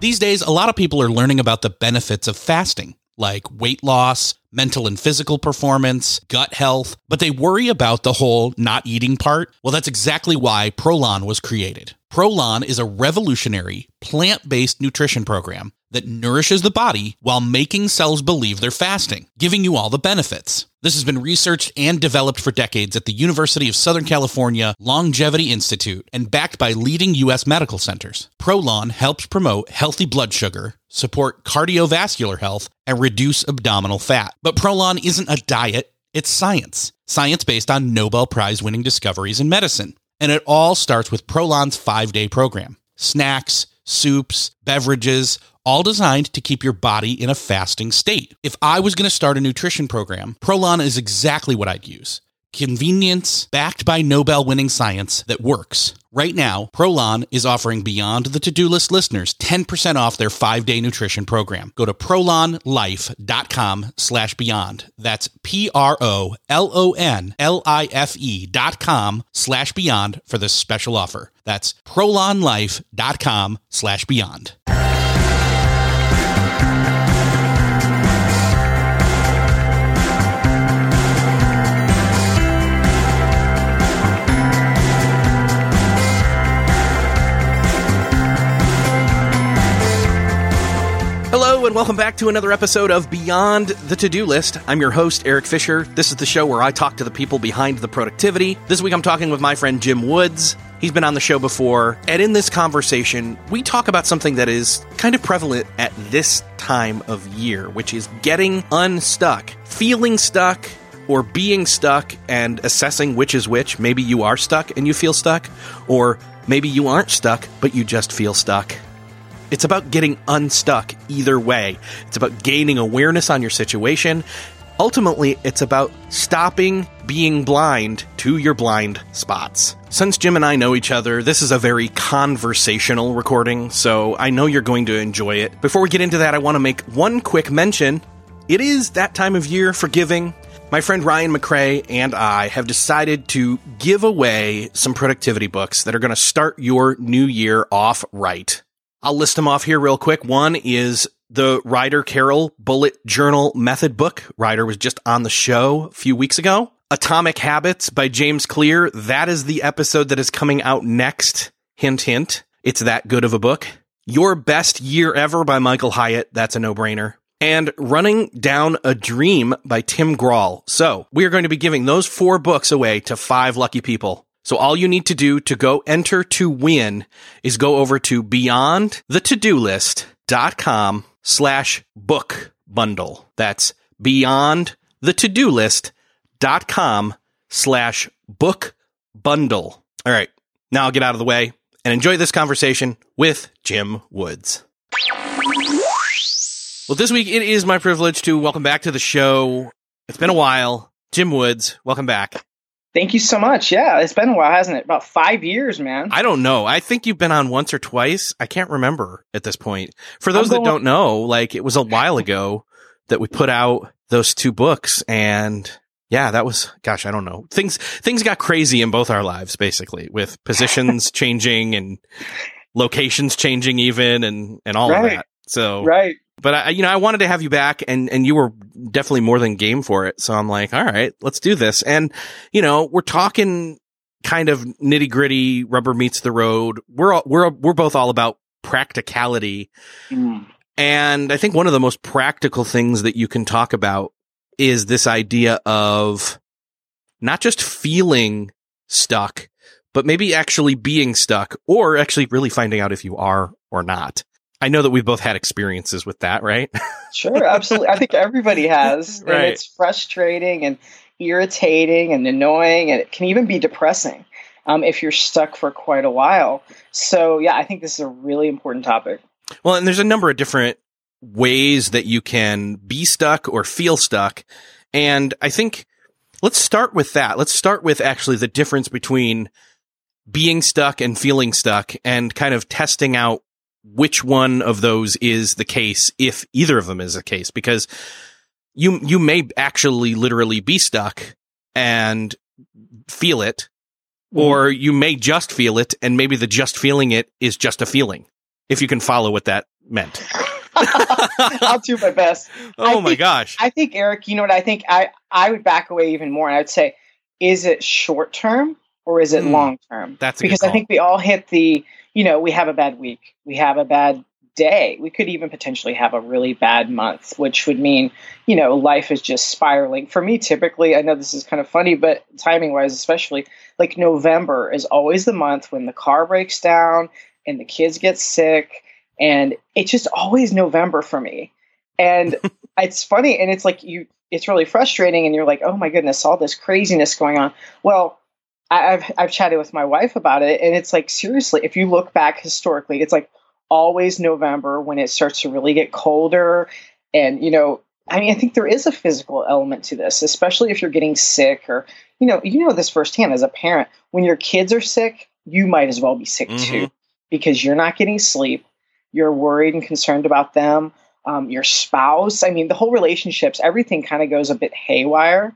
These days, a lot of people are learning about the benefits of fasting, like weight loss, mental and physical performance, gut health, but they worry about the whole not eating part. Well, that's exactly why Prolon was created. Prolon is a revolutionary plant based nutrition program that nourishes the body while making cells believe they're fasting, giving you all the benefits. This has been researched and developed for decades at the University of Southern California Longevity Institute and backed by leading U.S. medical centers. Prolon helps promote healthy blood sugar, support cardiovascular health, and reduce abdominal fat. But Prolon isn't a diet, it's science. Science based on Nobel Prize winning discoveries in medicine. And it all starts with Prolon's five day program snacks, soups, beverages, all designed to keep your body in a fasting state. If I was going to start a nutrition program, Prolon is exactly what I'd use. Convenience backed by Nobel winning science that works. Right now, Prolon is offering Beyond the To Do List listeners 10% off their five day nutrition program. Go to prolonlife.com slash beyond. That's P R O L O N L I F E dot com slash beyond for this special offer. That's prolonlife.com slash beyond. And welcome back to another episode of Beyond the To Do List. I'm your host, Erik Fisher. This is the show where I talk to the people behind the productivity. This week I'm talking with my friend Jim Woods. He's been on the show before, and in this conversation, we talk about something that is kind of prevalent at this time of year, which is getting unstuck, feeling stuck, or being stuck and assessing which is which. Maybe you are stuck and you feel stuck, or maybe you aren't stuck, but you just feel stuck. It's about getting unstuck either way. It's about gaining awareness on your situation. Ultimately, it's about stopping being blind to your blind spots. Since Jim and I know each other, this is a very conversational recording, so I know you're going to enjoy it. Before we get into that, I want to make one quick mention. It is that time of year for giving. My friend Ryan McCrae and I have decided to give away some productivity books that are going to start your new year off right. I'll list them off here real quick. One is the Ryder Carroll Bullet Journal Method book. Ryder was just on the show a few weeks ago. Atomic Habits by James Clear. That is the episode that is coming out next. Hint, hint. It's that good of a book. Your Best Year Ever by Michael Hyatt. That's a no brainer. And Running Down a Dream by Tim Grahl. So we are going to be giving those four books away to five lucky people. So all you need to do to go enter to win is go over to beyond the to-do list.com slash book bundle. That's beyond the to-do list.com slash book bundle. All right. Now I'll get out of the way and enjoy this conversation with Jim Woods. Well, this week it is my privilege to welcome back to the show. It's been a while. Jim Woods, welcome back. Thank you so much. Yeah, it's been a while, hasn't it? About five years, man. I don't know. I think you've been on once or twice. I can't remember at this point. For those that don't know, like it was a while ago that we put out those two books and yeah, that was gosh, I don't know. Things things got crazy in both our lives basically with positions changing and locations changing even and and all right. of that. So Right. But I, you know, I wanted to have you back and, and you were definitely more than game for it. So I'm like, all right, let's do this. And, you know, we're talking kind of nitty gritty, rubber meets the road. We're, all, we're, we're both all about practicality. Mm. And I think one of the most practical things that you can talk about is this idea of not just feeling stuck, but maybe actually being stuck or actually really finding out if you are or not. I know that we've both had experiences with that, right? Sure, absolutely. I think everybody has. Right. And it's frustrating and irritating and annoying, and it can even be depressing um, if you're stuck for quite a while. So, yeah, I think this is a really important topic. Well, and there's a number of different ways that you can be stuck or feel stuck. And I think let's start with that. Let's start with actually the difference between being stuck and feeling stuck and kind of testing out which one of those is the case if either of them is the case because you you may actually literally be stuck and feel it or you may just feel it and maybe the just feeling it is just a feeling if you can follow what that meant. I'll do my best. Oh I my think- gosh. I think Erik, you know what I think? I I would back away even more, and I would say, is it short term or is it Hmm. long term? That's because I think we all hit the, you know, we have a bad week, we have a bad day, we could even potentially have a really bad month, which would mean, you know, life is just spiraling. For me, typically, I know this is kind of funny, but timing wise, especially, like November is always the month when the car breaks down and the kids get sick, and it's just always November for me. And it's funny, and it's like you, it's really frustrating, and you're like, oh my goodness, all this craziness going on. Well, I've I've chatted with my wife about it, and it's like seriously, if you look back historically, it's like always November when it starts to really get colder, and you know, I mean, I think there is a physical element to this, especially if you're getting sick, or you know, you know this firsthand as a parent. When your kids are sick, you might as well be sick too, Mhm. because you're not getting sleep, you're worried and concerned about them. Um, your spouse, I mean, the whole relationships, everything kind of goes a bit haywire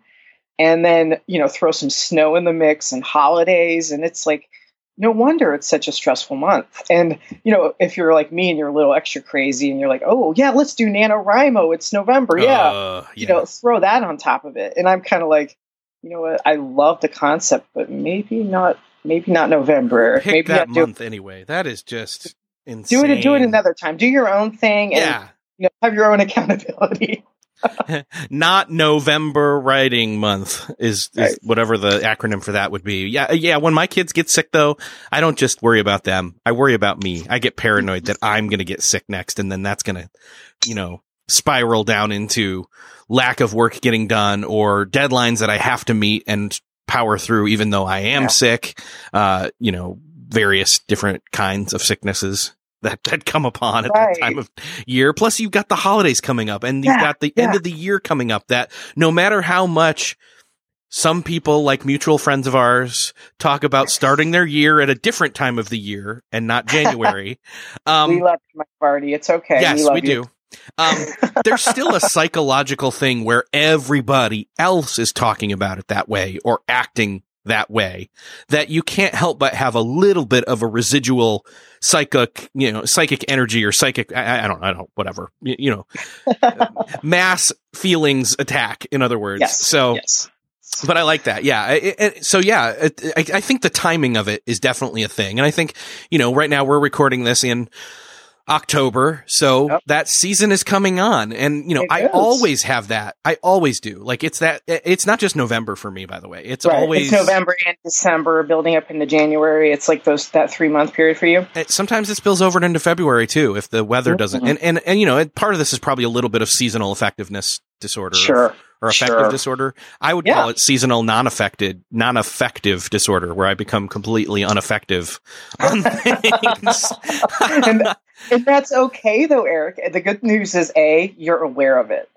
and then you know throw some snow in the mix and holidays and it's like no wonder it's such a stressful month. And you know if you're like me and you're a little extra crazy and you're like oh yeah let's do nanowrimo it's november. Yeah Uh, you know throw that on top of it. And i'm kind of like you know what i love the concept but maybe not maybe not november. Pick maybe that not do, month anyway. That is just insane. do it do it another time. Do your own thing and Yeah. you know, have your own accountability Not November writing month is, is Right. whatever the acronym for that would be. Yeah, yeah. When my kids get sick, though, I don't just worry about them. I worry about me. I get paranoid that I'm going to get sick next, and then that's going to, you know, spiral down into lack of work getting done or deadlines that I have to meet and power through, even though I am Yeah. sick. Uh, you know, various different kinds of sicknesses. That, that come upon at Right. that time of year. Plus, you've got the holidays coming up, and you've Yeah, got the end of the year coming up. That no matter how much some people, like mutual friends of ours, talk about starting their year at a different time of the year and not January. Um, we love my party it's okay yes, we, we do. Um, there's still a psychological thing where everybody else is talking about it that way or acting that way that you can't help but have a little bit of a residual psychic, you know, psychic energy or psychic, I, I don't, I don't, whatever, you, you know, mass feelings attack, in other words. yes So, yes but I like that. Yeah. It- it- so yeah, it, I, I think the timing of it is definitely a thing. And I think, you know, right now we're recording this in October. So Yep. that season is coming on. And, you know, It I is. always have that. I always do. Like it's that, it's not just November for me, by the way. It's Right. always It's November and December, building up into January. It's like those that three month period for you. it- sometimes it spills over into February too, if the weather doesn't. Mhm. And, and, and, you know, part of this is probably a little bit of seasonal effectiveness disorder. Sure. or affective Sure. disorder. I would Yeah. call it seasonal non-affected, non-affective disorder, where I become completely ineffective on things. and, and that's okay though, Erik. The good news is a you're aware of it,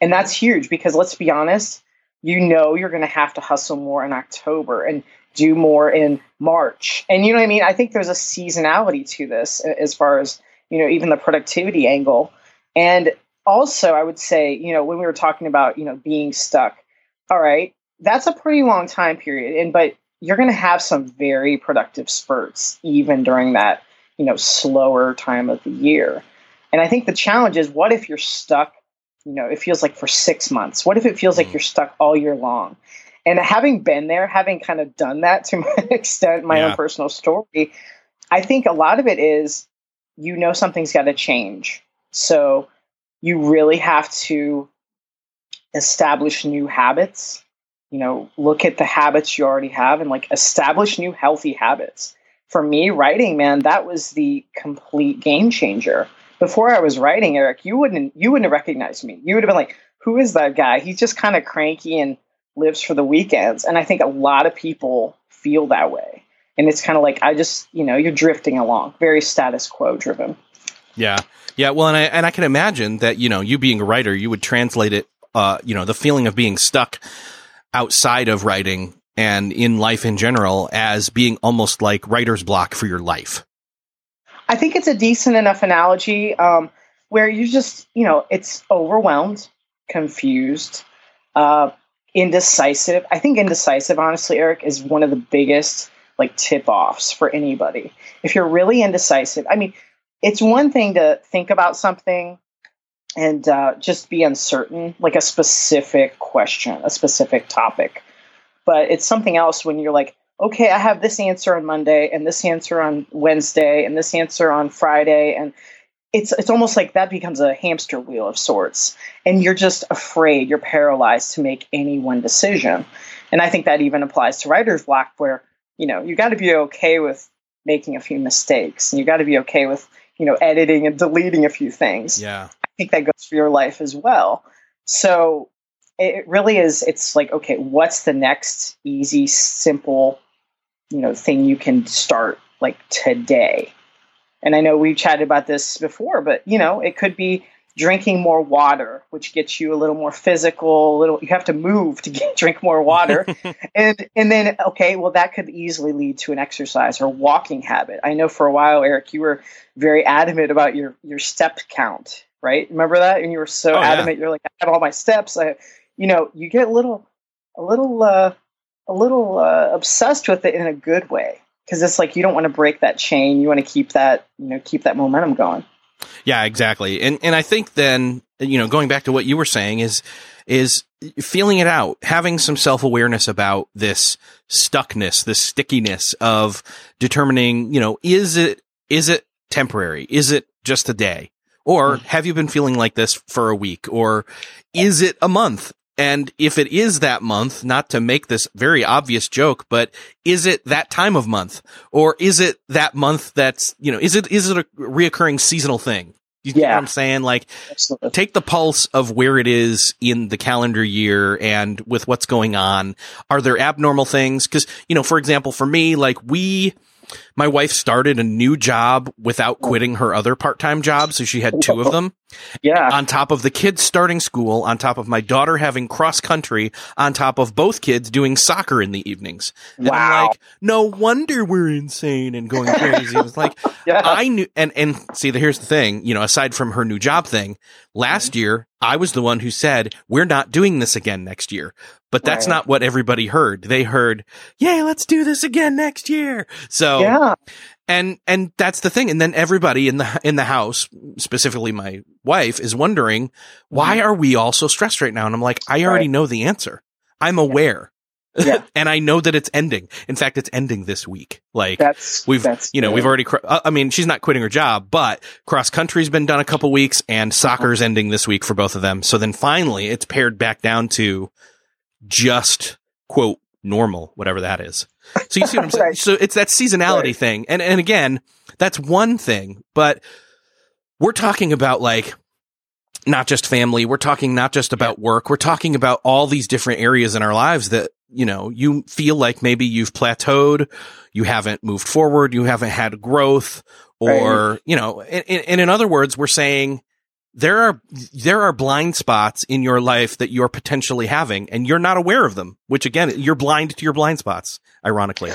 and that's huge because let's be honest, you know you're going to have to hustle more in October and do more in March, and you know what I mean. I think there's a seasonality to this as far as you know, even the productivity angle, and also I would say you know when we were talking about you know being stuck, all right, that's a pretty long time period, and but you're going to have some very productive spurts even during that you know slower time of the year. And i think the challenge is what if you're stuck you know it feels like for six months? What if it feels like Mm. you're stuck all year long? And having been there having kind of done that to my extent my Yeah. own personal story i think a lot of it is you know something's got to change. So you really have to establish new habits you know look at the habits you already have and like establish new healthy habits for me writing man that was the complete game changer. Before i was writing erik you wouldn't you wouldn't have recognized me. You would have been like who is that guy? He's just kind of cranky and lives for the weekends. And i think a lot of people feel that way. And it's kind of like i just you know you're drifting along very status quo driven. Yeah, yeah. Well, and I and I can imagine that you know you being a writer, you would translate it. Uh, you know, the feeling of being stuck outside of writing and in life in general as being almost like writer's block for your life. I think it's a decent enough analogy um, where you just, you know, it's overwhelmed, confused, uh, indecisive. I think indecisive, honestly, Erik, is one of the biggest like tip offs for anybody. If you're really indecisive, I mean, it's one thing to think about something and uh, just be uncertain, like a specific question, a specific topic. But it's something else when you're like, okay, I have this answer on Monday and this answer on Wednesday and this answer on Friday. And it's it's almost like that becomes a hamster wheel of sorts. And you're just afraid you're paralyzed to make any one decision. And i think that even applies to writer's block where you know you got to be okay with making a few mistakes and you got to be okay with you know editing and deleting a few things. Yeah. I think that goes for your life as well. So it really is it's like okay what's the next easy simple you know thing you can start like today and I know we've chatted about this before, but you know, it could be drinking more water, which gets you a little more physical, a little you have to move to get drink more water. and and then okay, well that could easily lead to an exercise or walking habit. I know for a while, Erik, you were very adamant about your your step count, right? Remember that? And you were so oh, adamant, yeah. you're like, I have all my steps. I you know, you get a little a little uh a little uh, obsessed with it in a good way because it's like you don't want to break that chain. You want to keep that, you know, keep that momentum going. Yeah, exactly. And and I think then, you know, going back to what you were saying is is feeling it out, having some self-awareness about this stuckness, this stickiness of determining, you know, is it is it temporary? Is it just a day? Or mm-hmm. have you been feeling like this for a week? Or is it a month? And if it is that month, not to make this very obvious joke, but is it that time of month? Or is it that month that's, you know, is it, is it a reoccurring seasonal thing? You yeah. know what I'm saying? Like, Absolutely. take the pulse of where it is in the calendar year and with what's going on. Are there abnormal things? Cause, you know, for example, for me, like we, my wife started a new job without quitting her other part-time job. So she had two of them. Yeah. On top of the kids starting school, on top of my daughter having cross country, on top of both kids doing soccer in the evenings. And wow. I'm like, no wonder we're insane and going crazy. It's like, yeah. I knew, and, and see, here's the thing, you know, aside from her new job thing, last mm-hmm. year, I was the one who said, we're not doing this again next year. But that's right. not what everybody heard. They heard, "Yay, let's do this again next year." So Yeah. And and that's the thing. And then everybody in the in the house, specifically my wife, is wondering, "Why mm-hmm. are we all so stressed right now?" And I'm like, "I already right. know the answer. I'm aware." Yeah. and I know that it's ending. In fact, it's ending this week. Like that's we've, that's you know, we've already. Uh, I mean, she's not quitting her job, but cross country's been done a couple weeks, and soccer's uh-huh. ending this week for both of them. So then finally, it's pared back down to just quote normal, whatever that is. So you see what I'm saying? right. So it's that seasonality right. thing. And and again, that's one thing, but we're talking about like not just family, we're talking not just about work, we're talking about all these different areas in our lives that, you know, you feel like maybe you've plateaued, you haven't moved forward, you haven't had growth, or, right. you know, and, and in other words, we're saying there are there are blind spots in your life that you're potentially having and you're not aware of them which again you're blind to your blind spots ironically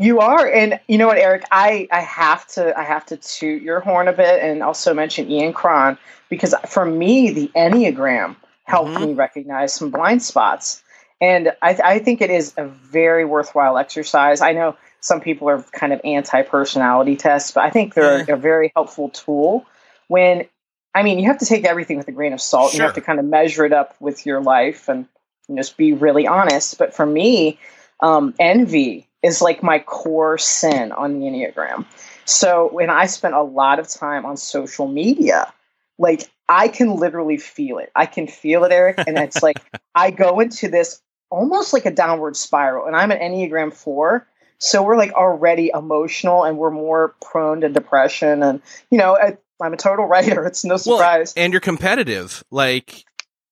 you are and you know what erik i i have to i have to toot your horn a bit and also mention ian cron because for me the enneagram helped mm-hmm. me recognize some blind spots and I, I think it is a very worthwhile exercise i know some people are kind of anti-personality tests but i think they're yeah. a very helpful tool when I mean, you have to take everything with a grain of salt. Sure. You have to kind of measure it up with your life and just be really honest. But for me, um, envy is like my core sin on the Enneagram. So when I spent a lot of time on social media, like I can literally feel it. I can feel it, Erik. And it's like I go into this almost like a downward spiral. And I'm an Enneagram 4. So we're like already emotional and we're more prone to depression. And, you know, I'm a total writer. It's no surprise. Well, and you're competitive. Like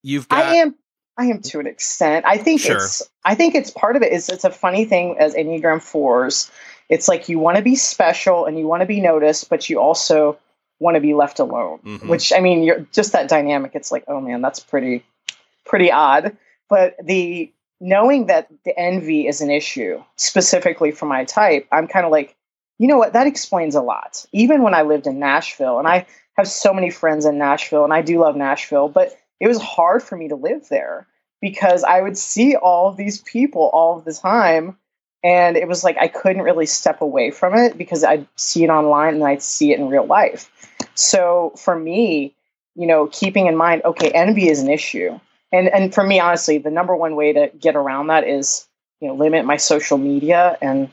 you've got I am I am to an extent. I think sure. it's I think it's part of it is it's a funny thing as Enneagram fours. It's like you want to be special and you want to be noticed, but you also want to be left alone. Mm-hmm. Which I mean, you're just that dynamic. It's like, oh man, that's pretty pretty odd. But the knowing that the envy is an issue specifically for my type, I'm kind of like, you know what? That explains a lot. Even when I lived in Nashville, and I have so many friends in Nashville, and I do love Nashville, but it was hard for me to live there because I would see all of these people all the time And it was like I couldn't really step away from it because I'd see it online and I'd see it in real life. So for me, you know, keeping in mind, okay, envy is an issue. And and for me, honestly, the number one way to get around that is, you know, limit my social media and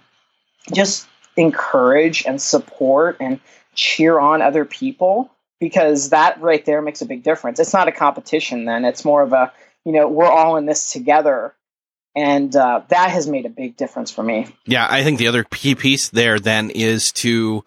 just encourage and support and cheer on other people because that right there makes a big difference. It's not a competition then. It's more of a, you know, we're all in this together. And uh, that has made a big difference for me. Yeah, I think the other key piece there then is to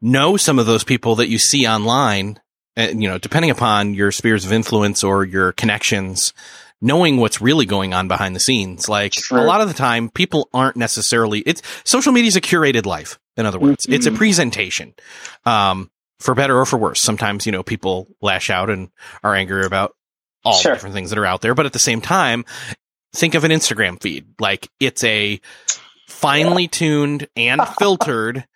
know some of those people that you see online, and, uh, you know, depending upon your spheres of influence or your connections, knowing what's really going on behind the scenes. Like a lot of the time, people aren't necessarily, it's social media is a curated life. In other words, mm-hmm. it's a mm-hmm. presentation. Um, for better or for worse. Sometimes, you know, people lash out and are angry about all sure. different things that are out there. But at the same time, think of an Instagram feed. Like it's a finely tuned and filtered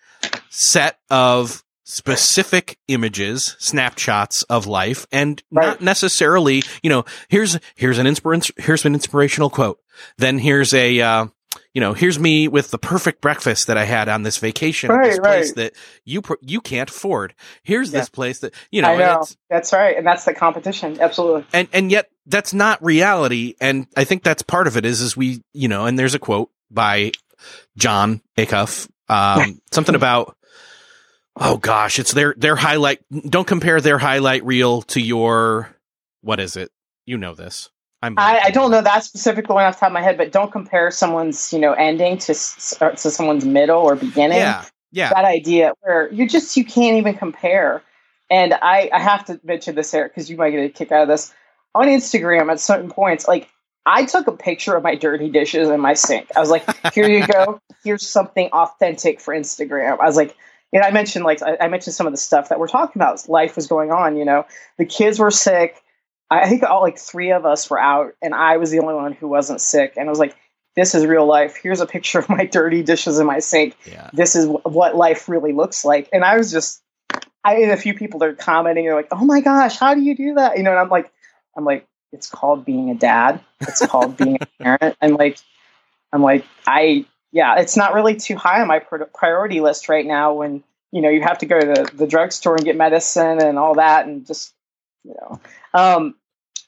set of specific images, snapshots of life, and right. not necessarily, you know, here's here's an inspir- here's an inspirational quote. Then here's a uh, you know, here's me with the perfect breakfast that I had on this vacation right, this place right. that you pr- you can't afford. Here's yeah. this place that you know, I know. That's right, and that's the competition. Absolutely. And and yet that's not reality. And I think that's part of it. Is is we you know, and there's a quote by Jon Acuff, um, something about oh gosh, it's their their highlight. Don't compare their highlight reel to your what is it? You know this. I'm I, I don't know that specific one off the top of my head, but don't compare someone's you know ending to to someone's middle or beginning. Yeah, yeah. That idea where you just you can't even compare. And I I have to mention this, Erik, because you might get a kick out of this. On Instagram, at certain points, like I took a picture of my dirty dishes in my sink. I was like, here you go. Here's something authentic for Instagram. I was like, you know, I mentioned like I mentioned some of the stuff that we're talking about. Life was going on. You know, the kids were sick. I think all like three of us were out, and I was the only one who wasn't sick. And I was like, "This is real life. Here's a picture of my dirty dishes in my sink. Yeah. This is w- what life really looks like." And I was just, I had a few people that are commenting, they're like, "Oh my gosh, how do you do that?" You know, and I'm like, I'm like, it's called being a dad. It's called being a parent. I'm like, I'm like, I yeah, it's not really too high on my priority list right now. When you know you have to go to the, the drugstore and get medicine and all that, and just you know, um,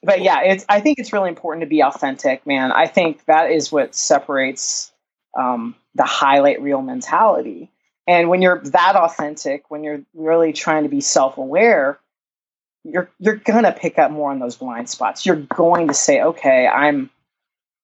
but yeah, it's. I think it's really important to be authentic, man. I think that is what separates um, the highlight reel mentality. And when you're that authentic, when you're really trying to be self aware, you're you're gonna pick up more on those blind spots. You're going to say, okay, I'm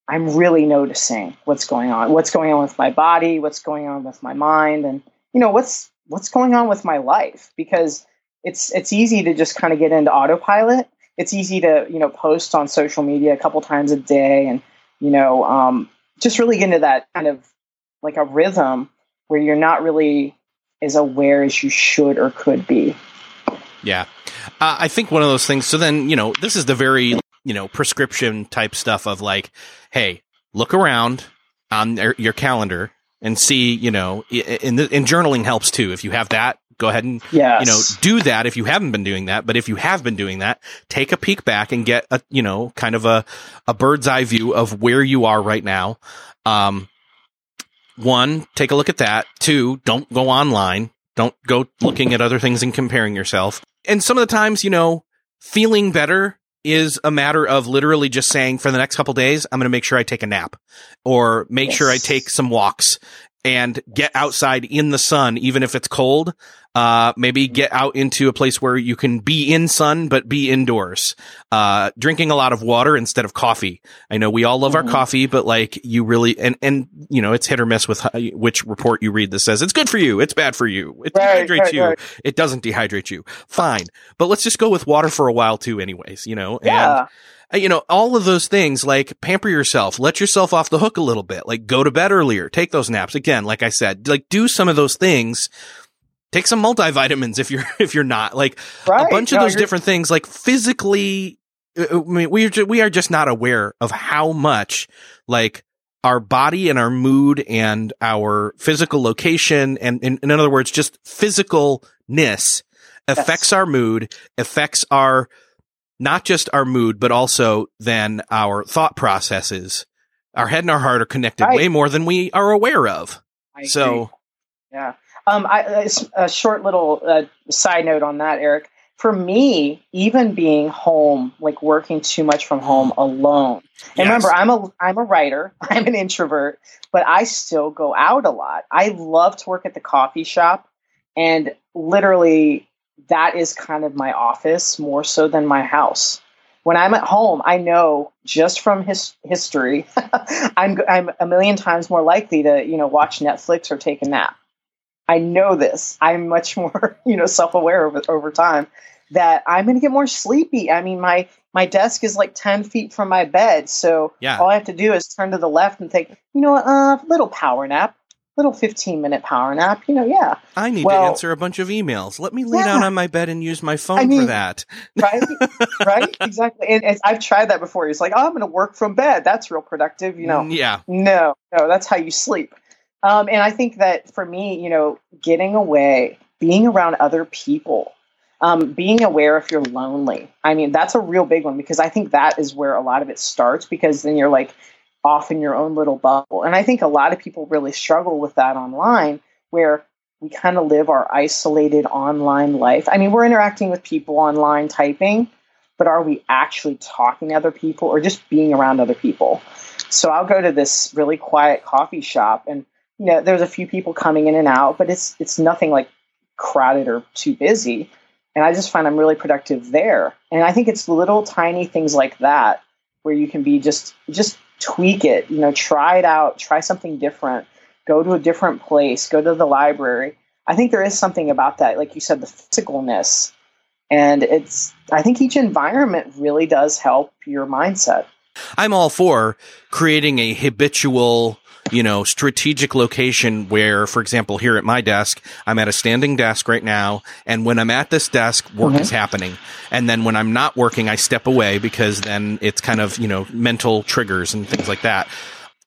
I'm really noticing what's going on. What's going on with my body? What's going on with my mind? And you know what's what's going on with my life? Because it's it's easy to just kind of get into autopilot. It's easy to you know post on social media a couple times a day, and you know um, just really get into that kind of like a rhythm where you're not really as aware as you should or could be. Yeah, uh, I think one of those things. So then you know this is the very you know prescription type stuff of like, hey, look around on your calendar and see, you know, in in journaling helps too. If you have that, go ahead and, yes. you know, do that if you haven't been doing that. But if you have been doing that, take a peek back and get a, you know, kind of a, a bird's eye view of where you are right now. Um, one, take a look at that. Two, don't go online. Don't go looking at other things and comparing yourself. And some of the times, you know, feeling better is a matter of literally just saying for the next couple days, I'm going to make sure I take a nap or make yes. sure I take some walks and get outside in the sun, even if it's cold. Uh, maybe get out into a place where you can be in sun, but be indoors. Uh, drinking a lot of water instead of coffee. I know we all love mm-hmm. our coffee, but like you really, and, and, you know, it's hit or miss with which report you read that says it's good for you. It's bad for you. It right, dehydrates right, you. Right. It doesn't dehydrate you. Fine. But let's just go with water for a while too, anyways, you know, yeah. and, you know, all of those things like pamper yourself, let yourself off the hook a little bit, like go to bed earlier, take those naps. Again, like I said, like do some of those things. Take some multivitamins if you're, if you're not like right. a bunch of those different things, like physically, uh, uh, I mean, we are, we are just not aware of how much like our body and our mood and our physical location and, and in other words, just physicalness affects yes. our mood, affects our, not just our mood, but also then our thought processes our head and our heart are connected Right. way more than we are aware of. I agree. So Yeah. Um, I, a short little uh, side note on that, Erik. For me, even being home, like working too much from home alone. Yes. And remember, I'm a I'm a writer. I'm an introvert, but I still go out a lot. I love to work at the coffee shop, and literally, that is kind of my office more so than my house. When I'm at home, I know just from his history, I'm I'm a million times more likely to you know watch Netflix or take a nap. I know this. I'm much more, you know, self-aware over, over time that I'm going to get more sleepy. I mean, my my desk is like 10 feet from my bed, so Yeah. all I have to do is turn to the left and think, you know, a uh, little power nap, little 15 minute power nap. You know, yeah, I need Well- to answer a bunch of emails. Let me lay Yeah. down on my bed and use my phone I for that. right, right, exactly. And, and I've tried that before. It's like, oh, I'm going to work from bed. That's real productive. You know, Yeah. No, no, that's how you sleep. Um, and I think that for me, you know, getting away, being around other people, um, being aware if you're lonely. I mean, that's a real big one because I think that is where a lot of it starts because then you're like off in your own little bubble. And I think a lot of people really struggle with that online where we kind of live our isolated online life. I mean, we're interacting with people online typing, but are we actually talking to other people or just being around other people? So I'll go to this really quiet coffee shop and you know there's a few people coming in and out, but it's it's nothing like crowded or too busy. And I just find I'm really productive there. And I think it's little tiny things like that where you can be just just tweak it, you know, try it out, try something different, go to a different place, go to the library. I think there is something about that, like you said, the physicalness. And it's I think each environment really does help your mindset. I'm all for creating a habitual, you know, strategic location where, for example, here at my desk, I'm at a standing desk right now. And when I'm at this desk, work Mhm. is happening. And then when I'm not working, I step away because then it's kind of, you know, mental triggers and things like that.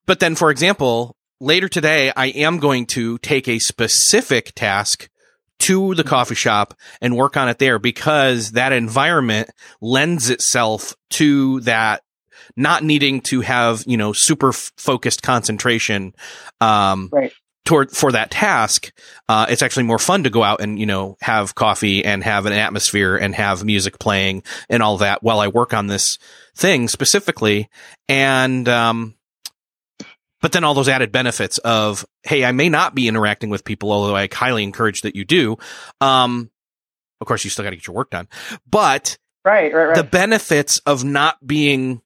But then, for example, later today, I am going to take a specific task to the coffee shop and work on it there because that environment lends itself to that not needing to have, you know, super f- focused concentration, um, Right. toward, for that task. Uh, it's actually more fun to go out and, you know, have coffee and have an atmosphere and have music playing and all that while I work on this thing specifically. And, um, but then all those added benefits of, hey, I may not be interacting with people, although I highly encourage that you do. Um, of course, you still got to get your work done, but Right, right, right. the benefits of not being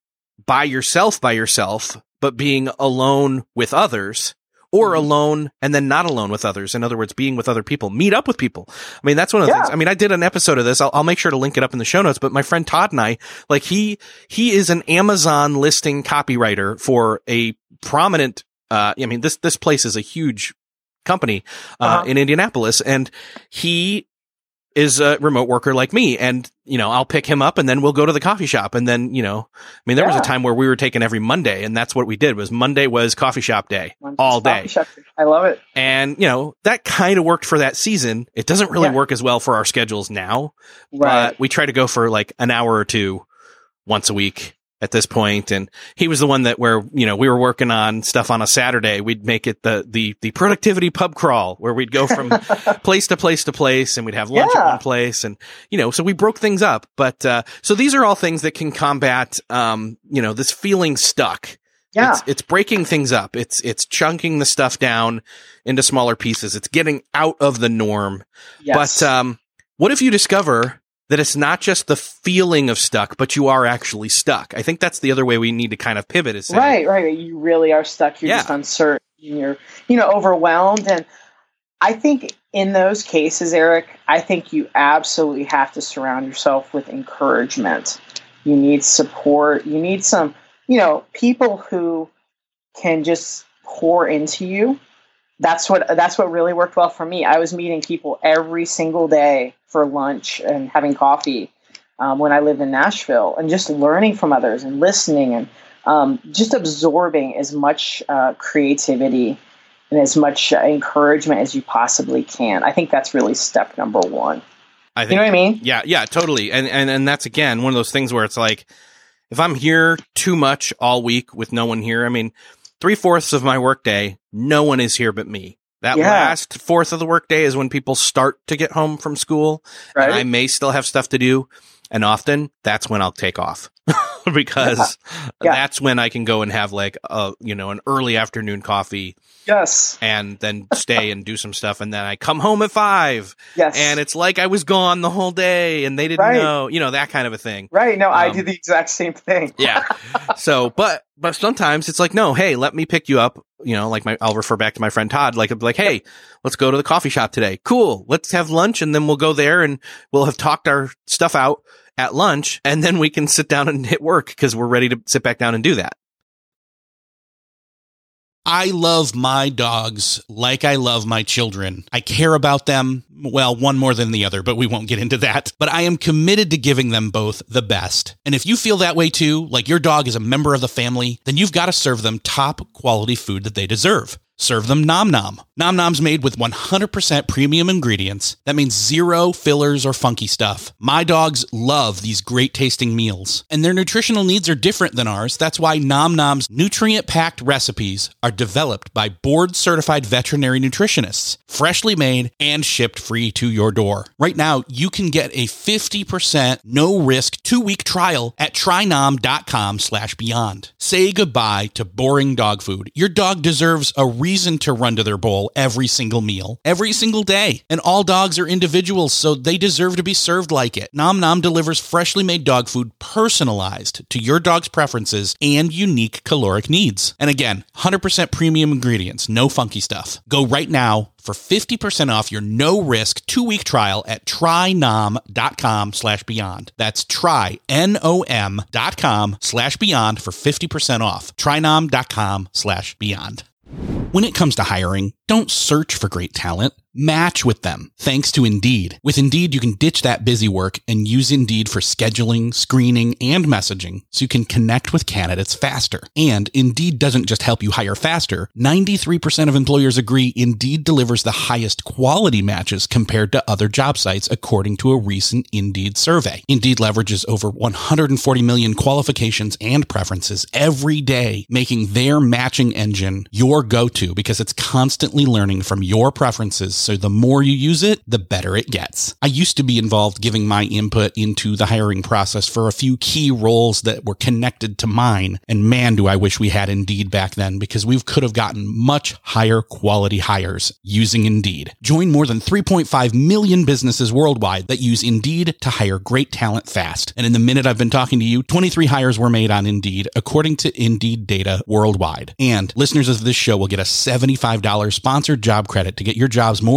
by yourself by yourself, but being alone with others or Mhm. alone and then not alone with others. In other words, being with other people, meet up with people. I mean, that's one of the Yeah. things. I mean, I did an episode of this. I'll, I'll make sure to link it up in the show notes, but my friend Todd and I, like he, he is an Amazon listing copywriter for a prominent, uh, I mean, this, this place is a huge company, uh, Uh-huh. in Indianapolis and he is a remote worker like me. And, you know, I'll pick him up and then we'll go to the coffee shop. And then, you know, I mean, there was a time where we were taken every Monday and that's what we did was Monday was coffee shop day One all day. I love it. And, you know, that kind of worked for that season. It doesn't really Yeah. work as well for our schedules now, Right. but we try to go for like an hour or two once a week at this. And he was the one that where, you know, we were working on stuff on a Saturday. We'd make it the, the, the productivity pub crawl where we'd go from place to place to place and we'd have lunch at one place. And, you know, so we broke things up. But, uh, so these are all things that can combat, um, you know, this feeling stuck. yeah. It's, it's breaking things up. It's, it's chunking the stuff down into smaller pieces. It's getting out of the norm. yes. But, um, what if you discover that it's not just the feeling of stuck, but you are actually stuck? I think that's the other way we need to kind of pivot is say, right, right. You really are stuck. You're Yeah. just uncertain. You're, you know, overwhelmed. And I think in those cases, Erik, I think you absolutely have to surround yourself with encouragement. You need support. You need some, you know, people who can just pour into you. That's what that's what really worked well for me. I was meeting people every single day for lunch and having coffee um, when I lived in Nashville, and just learning from others and listening and um, just absorbing as much uh, creativity and as much uh, encouragement as you possibly can. I think that's really step number one. I think, You know what I mean? Yeah, yeah, totally. And and and that's again one of those things where it's like if I'm here too much all week with no one here, I mean, three fourths of my workday, no one is here but me. That Yeah. last fourth of the workday is when people start to get home from school. Right. And I may still have stuff to do. And often that's when I'll take off because Yeah. that's when I can go and have like a, you know, an early afternoon coffee yes. and then stay and do some stuff. And then I come home at five Yes. and it's like I was gone the whole day and they didn't Right. know, you know, that kind of a thing. right. No, I Um, do the exact same thing. Yeah. so, but, but sometimes it's like, no, hey, let me pick you up. You know, like my, I'll refer back to my friend Todd, like, like, hey, let's go to the coffee shop today. Cool. Let's have lunch and then we'll go there and we'll have talked our stuff out at lunch and then we can sit down and hit work because we're ready to sit back down and do that. I love my dogs like I love my children. I care about them, well, one more than the other, but we won't get into that. But I am committed to giving them both the best. And if you feel that way too, like your dog is a member of the family, then you've got to serve them top quality food that they deserve. Serve them Nom Nom. Nom Nom's made with 100% premium ingredients. That means zero fillers or funky stuff. My dogs love these great tasting meals, and their nutritional needs are different than ours. That's why Nom Nom's nutrient packed recipes are developed by board certified veterinary nutritionists, freshly made and shipped free to your door. Right now, you can get a 50% no risk two week trial at trynom.com slash beyond. Say goodbye to boring dog food. Your dog deserves a reason to run to their bowl every single meal, every single day. And all dogs are individuals, so they deserve to be served like it. Nom Nom delivers freshly made dog food personalized to your dog's preferences and unique caloric needs. And again, 100% premium ingredients, no funky stuff. Go right now for 50% off your no-risk two-week trial at trynom.com slash beyond. That's try, N-O-M dot com slash beyond for 50% off. trynom.com slash beyond. When it comes to hiring, don't search for great talent. Match with them thanks to Indeed. With Indeed, you can ditch that busy work and use Indeed for scheduling, screening, and messaging so you can connect with candidates faster. And Indeed doesn't just help you hire faster. 93% of employers agree Indeed delivers the highest quality matches compared to other job sites according to a recent Indeed survey. Indeed leverages over 140 million qualifications and preferences every day, making their matching engine your go-to because it's constantly learning from your preferences so the more you use it, the better it gets. I used to be involved giving my input into the hiring process for a few key roles that were connected to mine. And man, do I wish we had Indeed back then because we could have gotten much higher quality hires using Indeed. Join more than 3.5 million businesses worldwide that use Indeed to hire great talent fast. And in the minute I've been talking to you, 23 hires were made on Indeed according to Indeed data worldwide. And listeners of this show will get a $75 sponsored job credit to get your jobs more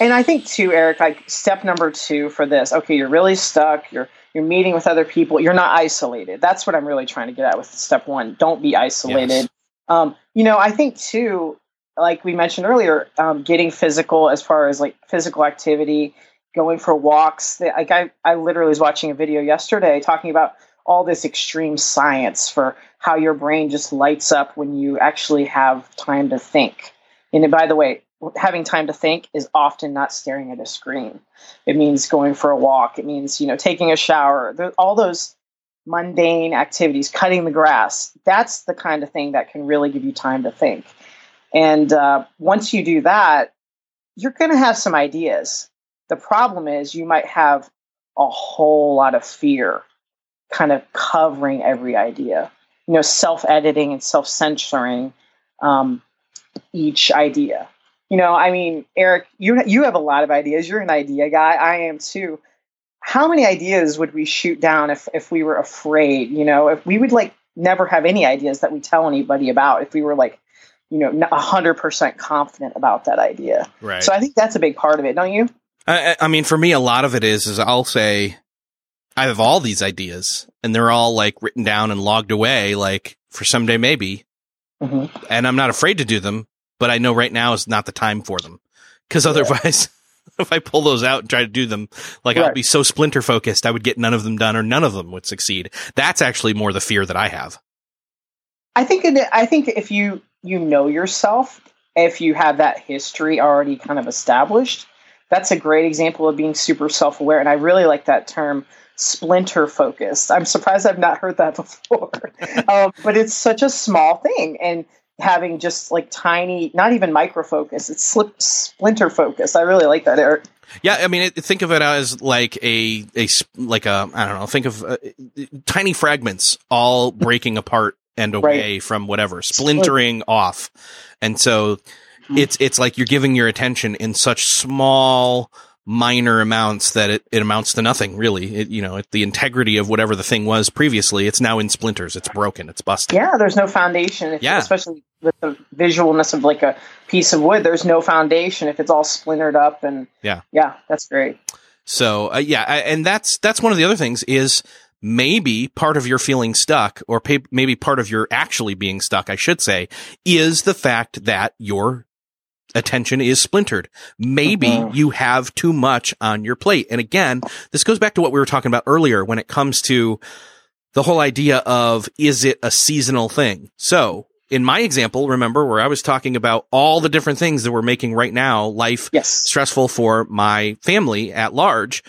And I think too, Erik, like step number two for this, okay, you're really stuck, you're you're meeting with other people, you're not isolated. That's what I'm really trying to get at with step one. Don't be isolated. Yes. Um, you know, I think too, like we mentioned earlier, um, getting physical as far as like physical activity, going for walks. Like I, I literally was watching a video yesterday talking about all this extreme science for how your brain just lights up when you actually have time to think. And by the way, having time to think is often not staring at a screen. It means going for a walk. It means, you know, taking a shower. All those mundane activities, cutting the grass. That's the kind of thing that can really give you time to think. And uh, once you do that, you're going to have some ideas. The problem is you might have a whole lot of fear kind of covering every idea. You know, self editing and self censoring um, each idea. You know, I mean, Erik, you you have a lot of ideas. You're an idea guy. I am too. How many ideas would we shoot down if if we were afraid? You know, if we would like never have any ideas that we tell anybody about if we were like you know, 100% confident about that idea. Right. So I think that's a big part of it, don't you? I, I mean, for me, a lot of it is, is I'll say, I have all these ideas and they're all like written down and logged away, like for someday maybe. Mm-hmm. And I'm not afraid to do them, but I know right now is not the time for them. Cause otherwise, yeah. if I pull those out and try to do them, like right. I'd be so splinter focused, I would get none of them done or none of them would succeed. That's actually more the fear that I have. I think, it, I think if you, you know yourself, if you have that history already kind of established, that's a great example of being super self aware. And I really like that term splinter focused. I'm surprised I've not heard that before. um, but it's such a small thing. And having just like tiny, not even micro focus, it's slip, splinter focus. I really like that, Erik. Yeah, I mean, think of it as like a a like a I don't know. Think of uh, tiny fragments all breaking apart and away right. from whatever, splintering off. And so mm-hmm. it's, it's like you're giving your attention in such small, minor amounts that it, it amounts to nothing really. It, you know, it, the integrity of whatever the thing was previously, it's now in splinters. It's broken. It's busted. Yeah. There's no foundation. If, yeah. Especially with the visualness of like a piece of wood, there's no foundation if it's all splintered up and yeah, yeah, that's great. So uh, yeah, I, and that's that's one of the other things is maybe part of your feeling stuck or pay, maybe part of your actually being stuck, I should say, is the fact that your attention is splintered. Maybe mm-hmm. you have too much on your plate. And again, this goes back to what we were talking about earlier when it comes to the whole idea of is it a seasonal thing? So in my example, remember where I was talking about all the different things that we're making right now, life yes. stressful for my family at large.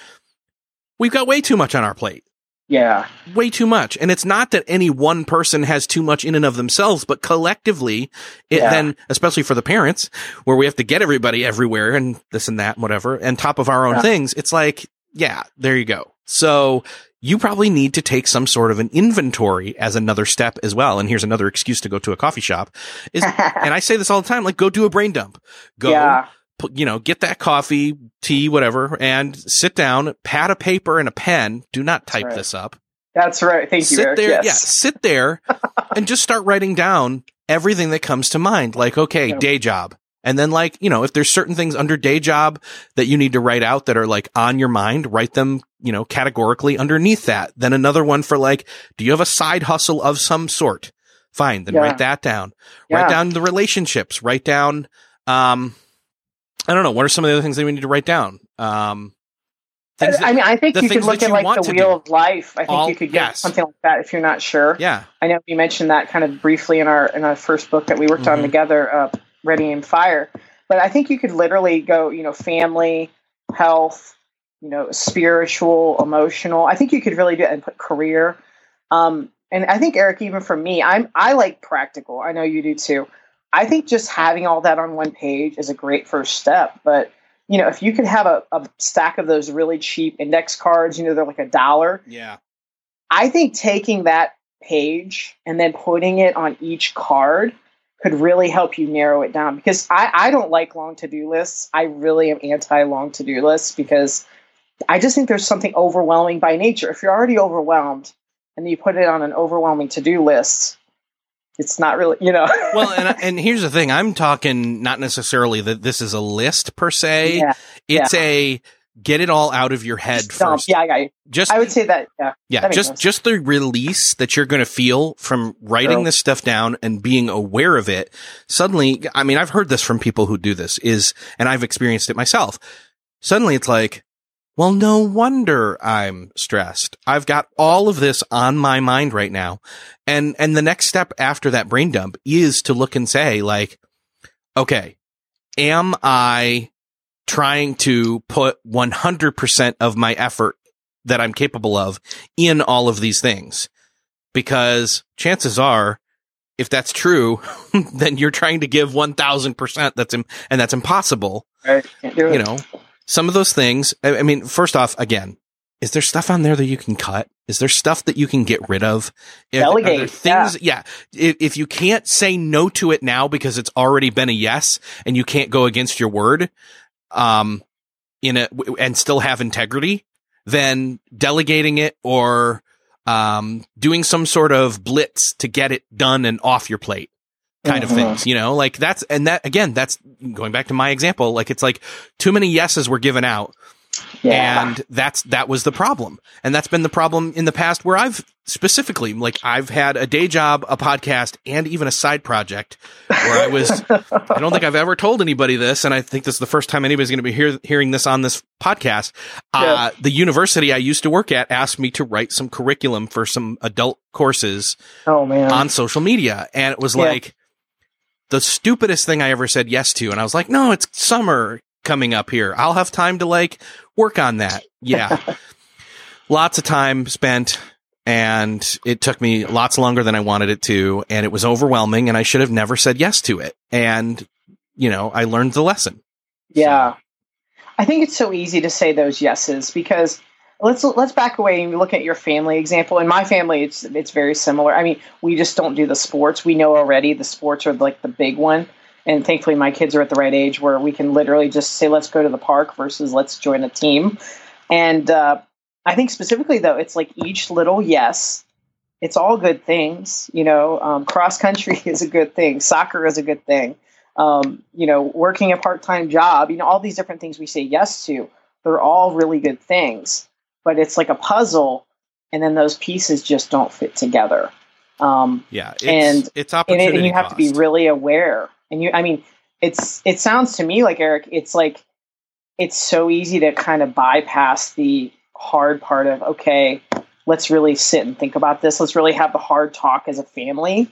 We've got way too much on our plate. Yeah. Way too much. And it's not that any one person has too much in and of themselves, but collectively, it yeah. then, especially for the parents, where we have to get everybody everywhere and this and that and whatever, and top of our own yeah. things, it's like, yeah, there you go. So you probably need to take some sort of an inventory as another step as well. And here's another excuse to go to a coffee shop is, and I say this all the time, like go do a brain dump. Go. Yeah you know, get that coffee, tea, whatever, and sit down, pad a paper and a pen. Do not type right. this up. That's right. Thank sit you. Erik. there, yes. yeah, sit there and just start writing down everything that comes to mind. Like, okay, yeah. day job. And then like, you know, if there's certain things under day job that you need to write out that are like on your mind, write them, you know, categorically underneath that. Then another one for like, do you have a side hustle of some sort? Fine. Then yeah. write that down. Write down the relationships. Write down, um, I don't know. What are some of the other things that we need to write down? Um, that, I mean, I think you could look at like the wheel of life. I think All, you could get yes. something like that if you're not sure. Yeah, I know you mentioned that kind of briefly in our in our first book that we worked mm-hmm. on together, uh, Ready Aim Fire. But I think you could literally go, you know, family, health, you know, spiritual, emotional. I think you could really do it and put career. Um, and I think Erik, even for me, I'm I like practical. I know you do too. I think just having all that on one page is a great first step. But you know, if you could have a, a stack of those really cheap index cards, you know, they're like a dollar. Yeah. I think taking that page and then putting it on each card could really help you narrow it down because I, I don't like long to do lists. I really am anti long to do lists because I just think there's something overwhelming by nature. If you're already overwhelmed and you put it on an overwhelming to do list, it's not really, you know. well, and and here's the thing: I'm talking not necessarily that this is a list per se. Yeah, it's yeah. a get it all out of your head just first. Yeah, I got you. Just I would say that. Yeah, yeah. Just sense. just the release that you're going to feel from writing this stuff down and being aware of it. Suddenly, I mean, I've heard this from people who do this is, and I've experienced it myself. Suddenly, it's like, well, no wonder I'm stressed. I've got all of this on my mind right now. And, and the next step after that brain dump is to look and say like, okay, am I trying to put 100% of my effort that I'm capable of in all of these things? Because chances are, if that's true, then you're trying to give 1000% that's, Im- and that's impossible. Right. Can't do it. You know, some of those things, I, I mean, first off, again, is there stuff on there that you can cut? Is there stuff that you can get rid of? If- are there Delegate, things, yeah. If, if you can't say no to it now because it's already been a yes and you can't go against your word, um, in a, and still have integrity, then delegating it or, um, doing some sort of blitz to get it done and off your plate kind of Mhm. things, you know, like that's, and that again, that's going back to my example. Like it's like too many yeses were given out yeah. and that's that was the problem and that's been the problem in the past where i've specifically like i've had a day job a podcast and even a side project where i was i don't think i've ever told anybody this and i think this is the first time anybody's going to be hear, hearing this on this podcast uh, the university i used to work at asked me to write some curriculum for some adult courses oh man. on social media and it was Yeah. like the stupidest thing I ever said yes to. And I was like, no, it's summer coming up here. I'll have time to like work on that. Yeah. lots of time spent and it took me lots longer than I wanted it to. And it was overwhelming and I should have never said yes to it. And, you know, I learned the lesson. Yeah. I think it's so easy to say those yeses because let's let's back away and look at your family example. In my family it's it's very similar. I mean, we just don't do the sports. We know already the sports are like the big one. And thankfully my kids are at the right age where we can literally just say let's go to the park versus let's join a team. And uh, I think specifically though, it's like each little yes it's all good things. You know, um, cross country is a good thing. Soccer is a good thing. Um, you know, working a part time job. You know, all these different things we say yes to. They're all really good things, but it's like a puzzle, and then those pieces just don't fit together. Um, Yeah. It's, And- it's and, opportunity. it, and you have to be really aware. And you, I mean, it's it sounds to me like Erik. It's like it's so easy to kind of bypass the hard part of okay, let's really sit and think about this. Let's really have the hard talk as a family.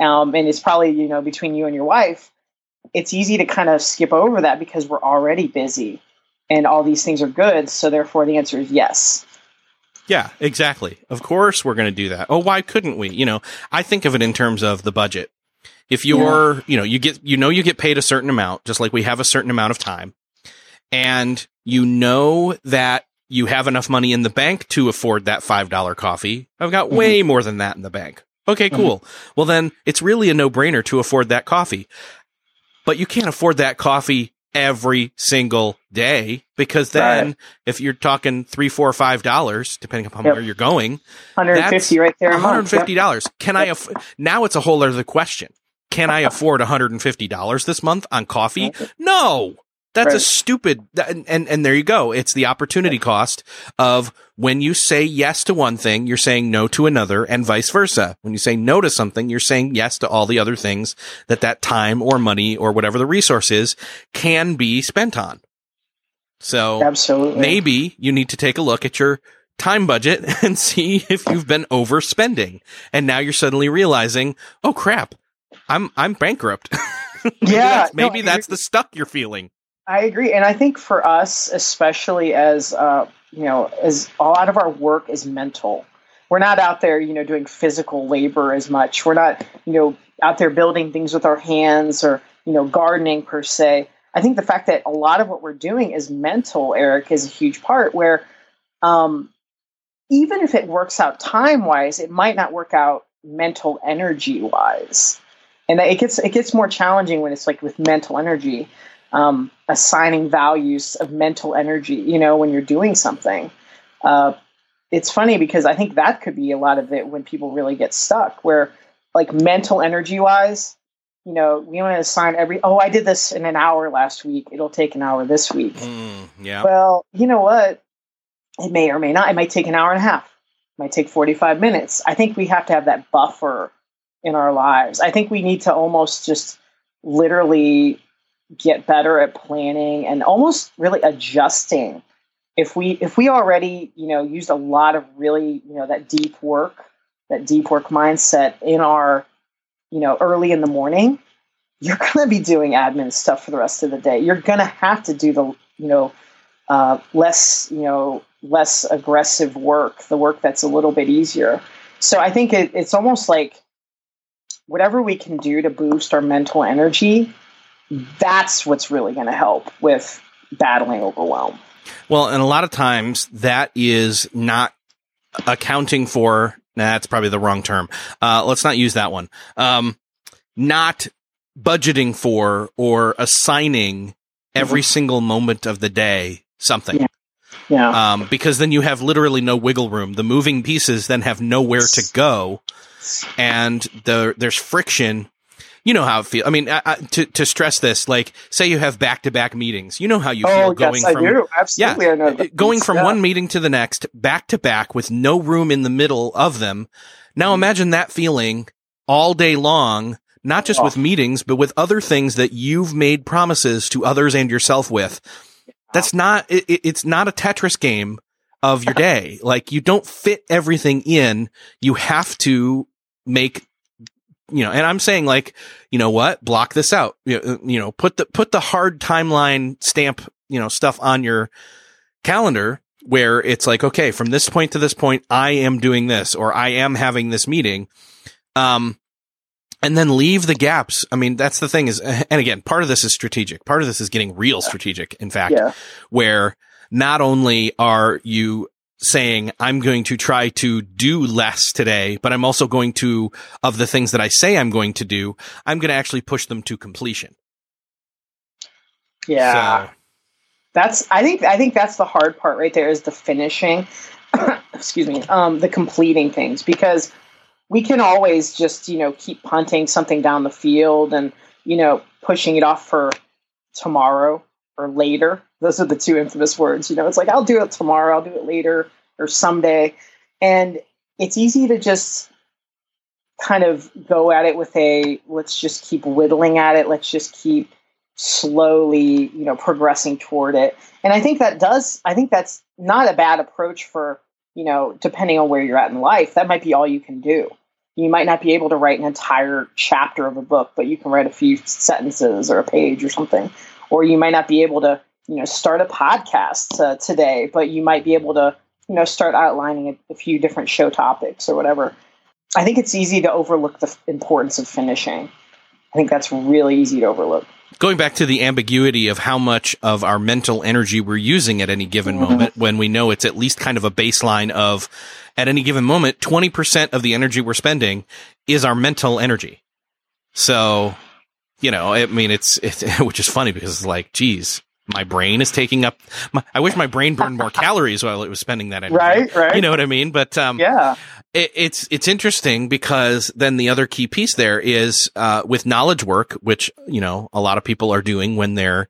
Um, and it's probably you know between you and your wife, it's easy to kind of skip over that because we're already busy, and all these things are good. So therefore, the answer is yes. Yeah, exactly. Of course we're going to do that. Oh, why couldn't we? You know, I think of it in terms of the budget. If you're, you know, you get, you know, you get paid a certain amount, just like we have a certain amount of time, and you know that you have enough money in the bank to afford that $5 coffee. I've got mm-hmm. way more than that in the bank. Okay, mm-hmm. cool. Well, then it's really a no brainer to afford that coffee, but you can't afford that coffee every single day because then Right. if you're talking three, four, five dollars, depending upon Yep. where you're going, 150 right there a month. Yep. $150. Can I, aff- now it's a whole other question. Can I afford $150 this month on coffee? No. That's a stupid, and, and, and there you go. It's the opportunity cost of when you say yes to one thing, you're saying no to another and vice versa. When you say no to something, you're saying yes to all the other things that that time or money or whatever the resource is can be spent on. So Absolutely. maybe you need to take a look at your time budget and see if you've been overspending. And now you're suddenly realizing, oh crap, I'm I'm bankrupt. maybe Yeah, that's, maybe I that's the stuck you're feeling. I agree, and I think for us, especially as uh, you know, as a lot of our work is mental. We're not out there, you know, doing physical labor as much. We're not, you know, out there building things with our hands or you know, gardening per se. I think the fact that a lot of what we're doing is mental, Erik, is a huge part. Where um, even if it works out time wise, it might not work out mental energy wise, and it gets it gets more challenging when it's like with mental energy um, assigning values of mental energy, you know, when you're doing something. Uh, it's funny because I think that could be a lot of it when people really get stuck, where like mental energy wise, you know, we want to assign every, oh, I did this in an hour last week. It'll take an hour this week. Mm, yeah. Well, you know what? It may or may not. It might take an hour and a half. It might take 45 minutes. I think we have to have that buffer in our lives. I think we need to almost just literally get better at planning and almost really adjusting. If we if we already you know used a lot of really you know that deep work that deep work mindset in our you know early in the morning you're going to be doing admin stuff for the rest of the day. You're going to have to do the you know uh, less you know less aggressive work the work that's a little bit easier. So i think it, it's almost like whatever we can do to boost our mental energy that's what's really going to help with battling overwhelm well, and a lot of times that is not accounting for. That's probably the wrong term. Uh, let's not use that one. Um, not budgeting for or assigning every mm-hmm. single moment of the day something. Yeah. yeah. Um, because then you have literally no wiggle room. The moving pieces then have nowhere to go, and the there's friction you know how it feels. I mean, I, I, to to stress this, like say you have back to back meetings, you know how you oh, feel going yes, from I do. absolutely, yeah, I know going from yeah. one meeting to the next, back to back, with no room in the middle of them. Now mm-hmm. imagine that feeling all day long, not just oh. with meetings, but with other things that you've made promises to others and yourself with. That's not. It, it's not a Tetris game of your day. like you don't fit everything in. You have to make you know, and I'm saying like, you know what, block this out. You know, you know, put the put the hard timeline stamp, you know, stuff on your calendar where it's like, okay, from this point to this point, I am doing this or I am having this meeting. Um, and then leave the gaps. I mean, that's the thing is, and again, part of this is strategic. Part of this is getting real strategic. In fact, yeah. where not only are you saying I'm going to try to do less today, but I'm also going to, of the things that I say I'm going to do, I'm going to actually push them to completion. Yeah. So. That's, I think, I think that's the hard part right there is the finishing, excuse me, um, the completing things because we can always just, you know, keep punting something down the field and, you know, pushing it off for tomorrow or later. Those are the two infamous words. You know, it's like, I'll do it tomorrow, I'll do it later or someday. And it's easy to just kind of go at it with a let's just keep whittling at it, let's just keep slowly, you know, progressing toward it. And I think that does, I think that's not a bad approach for, you know, depending on where you're at in life. That might be all you can do. You might not be able to write an entire chapter of a book, but you can write a few sentences or a page or something or you might not be able to you know start a podcast uh, today but you might be able to you know start outlining a, a, few different show topics or whatever. I think it's easy to overlook the importance of finishing. I think that's really easy to overlook. Going back to the ambiguity of how much of our mental energy we're using at any given mm-hmm. moment when we know it's at least kind of a baseline of at any given moment 20% of the energy we're spending is our mental energy. So you know, I mean, it's, it's, which is funny because it's like, geez, my brain is taking up, my, I wish my brain burned more calories while it was spending that energy. Right, right. You know what I mean? But, um, yeah, it, it's, it's interesting because then the other key piece there is, uh, with knowledge work, which, you know, a lot of people are doing when they're,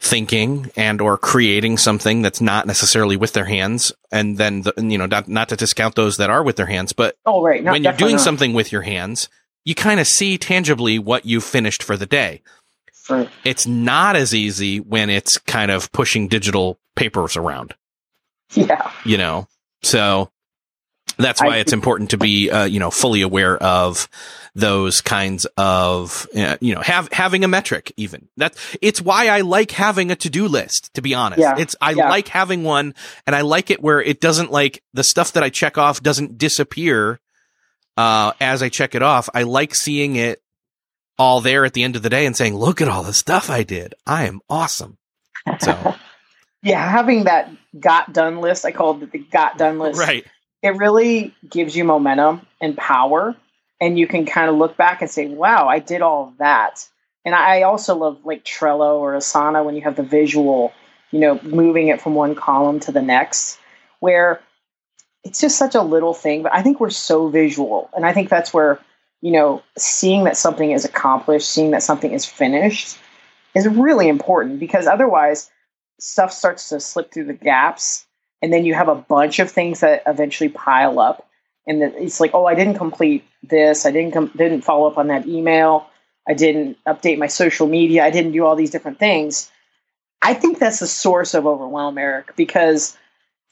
thinking and or creating something that's not necessarily with their hands and then the, you know not, not to discount those that are with their hands but oh right when you're doing not. something with your hands you kind of see tangibly what you've finished for the day. Right. It's not as easy when it's kind of pushing digital papers around. Yeah. You know, so that's why I, it's important to be, uh, you know, fully aware of those kinds of, uh, you know, have, having a metric even. That it's why I like having a to-do list, to be honest. Yeah. It's, I yeah. like having one and I like it where it doesn't like the stuff that I check off doesn't disappear uh, as I check it off, I like seeing it all there at the end of the day and saying, look at all the stuff I did. I am awesome. So, yeah, having that got done list, I called it the got done list. Right. It really gives you momentum and power. And you can kind of look back and say, wow, I did all of that. And I also love like Trello or Asana when you have the visual, you know, moving it from one column to the next, where it's just such a little thing, but I think we're so visual. And I think that's where, you know, seeing that something is accomplished, seeing that something is finished is really important because otherwise stuff starts to slip through the gaps and then you have a bunch of things that eventually pile up and it's like, oh, I didn't complete this, I didn't com- didn't follow up on that email, I didn't update my social media, I didn't do all these different things. I think that's the source of overwhelm, Erik, because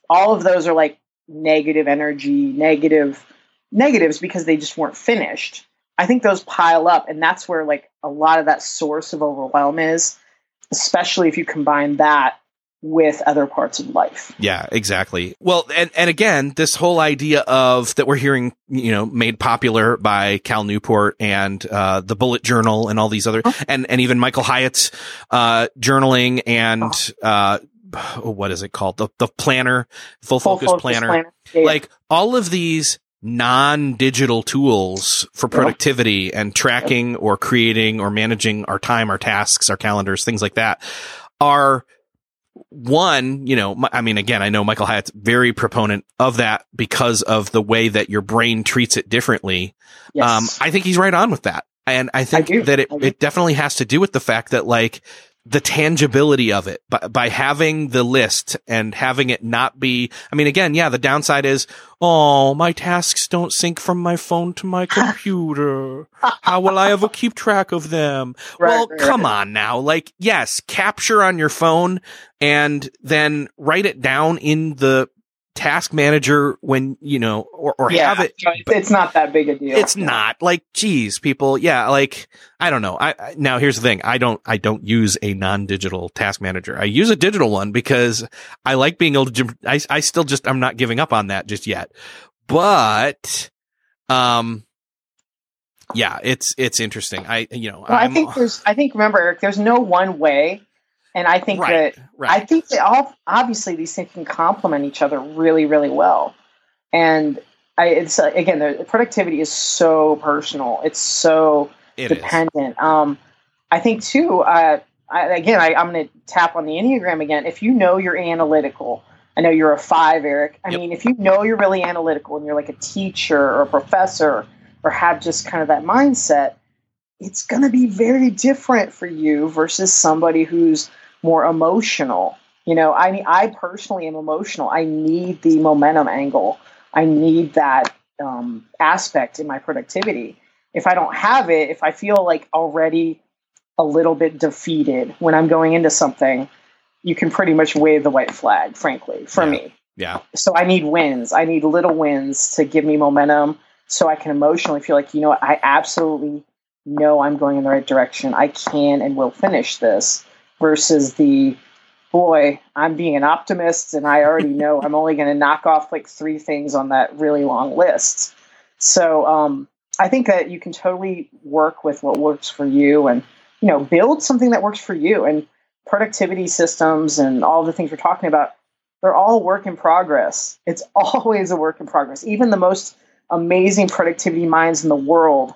all of those are like negative energy, negative negatives because they just weren't finished. I think those pile up, and that's where like a lot of that source of overwhelm is, especially if you combine that with other parts of life. Yeah, exactly. Well, and, and again, this whole idea of that we're hearing, you know, made popular by Cal Newport and, uh, the bullet journal and all these other, oh. and, and even Michael Hyatt's, uh, journaling and, oh. uh, what is it called? The, the planner, full, full focus, focus planner. planner. Yeah, like all of these non-digital tools for productivity and tracking or creating or managing our time, our tasks, our calendars, things like that are one, you know, I mean, again, I know Michael Hyatt's very proponent of that because of the way that your brain treats it differently. Yes. Um, I think he's right on with that. And I think I that it, it definitely has to do with the fact that like the tangibility of it by, by having the list and having it not be, I mean, again, yeah, the downside is, oh, my tasks don't sync from my phone to my computer. How will I ever keep track of them? Right, well, right. come on now. Like, yes, capture on your phone and then write it down in the task manager when you know or, or yeah, have it it's not that big a deal. it's not. Like geez people yeah like i don't know. I, I, now here's the thing. I don't i don't use a non-digital task manager. I use a digital one because i like being able to i, I still just i'm not giving up on that just yet. But um yeah it's it's interesting. I you know well, i think there's i think remember erik there's no one way and I think right, that right. I think that all obviously these things can complement each other really, really well. And I, it's uh, again, the productivity is so personal. It's so it dependent. Um, I think too. Uh, I, again, I, am going to tap on the enneagram again. If you know you're analytical, I know you're a five, Erik. I yep. mean, if you know you're really analytical and you're like a teacher or a professor or have just kind of that mindset, it's going to be very different for you versus somebody who's more emotional. You know, I I personally am emotional. I need the momentum angle. I need that um, aspect in my productivity. If I don't have it, if I feel like already a little bit defeated when I'm going into something, you can pretty much wave the white flag, frankly, for yeah. me. Yeah. So I need wins. I need little wins to give me momentum so I can emotionally feel like, you know what, I absolutely know I'm going in the right direction. I can and will finish this versus the boy, I'm being an optimist and I already know I'm only going to knock off like three things on that really long list. So um, I think that you can totally work with what works for you and you know build something that works for you. And productivity systems and all the things we're talking about they're all work in progress. It's always a work in progress. Even the most amazing productivity minds in the world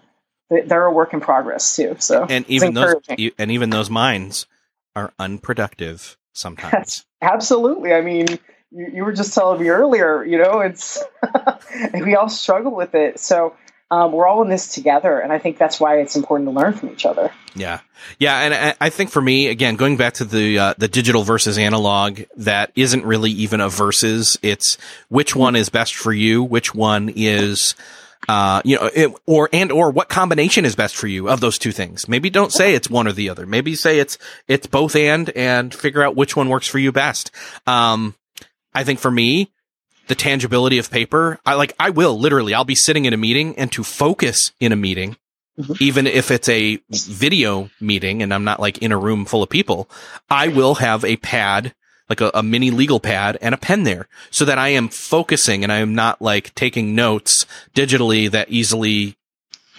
they're a work in progress too. So and even those and even those minds are unproductive sometimes. Absolutely. I mean, you, you, were just telling me earlier, you know, it's we all struggle with it. So um, we're all in this together, and I think that's why it's important to learn from each other. Yeah, yeah, and I, think for me, again, going back to the uh, the digital versus analog, that isn't really even a versus. It's which one is best for you, which one is uh, you know, it, or and or what combination is best for you of those two things. Maybe don't say it's one or the other. Maybe say it's it's both and and figure out which one works for you best. Um, I think for me, the tangibility of paper, I like I will literally I'll be sitting in a meeting and to focus in a meeting, mm-hmm. even if it's a video meeting and I'm not like in a room full of people, I will have a pad like a, a, mini legal pad and a pen there so that I am focusing and I am not like taking notes digitally that easily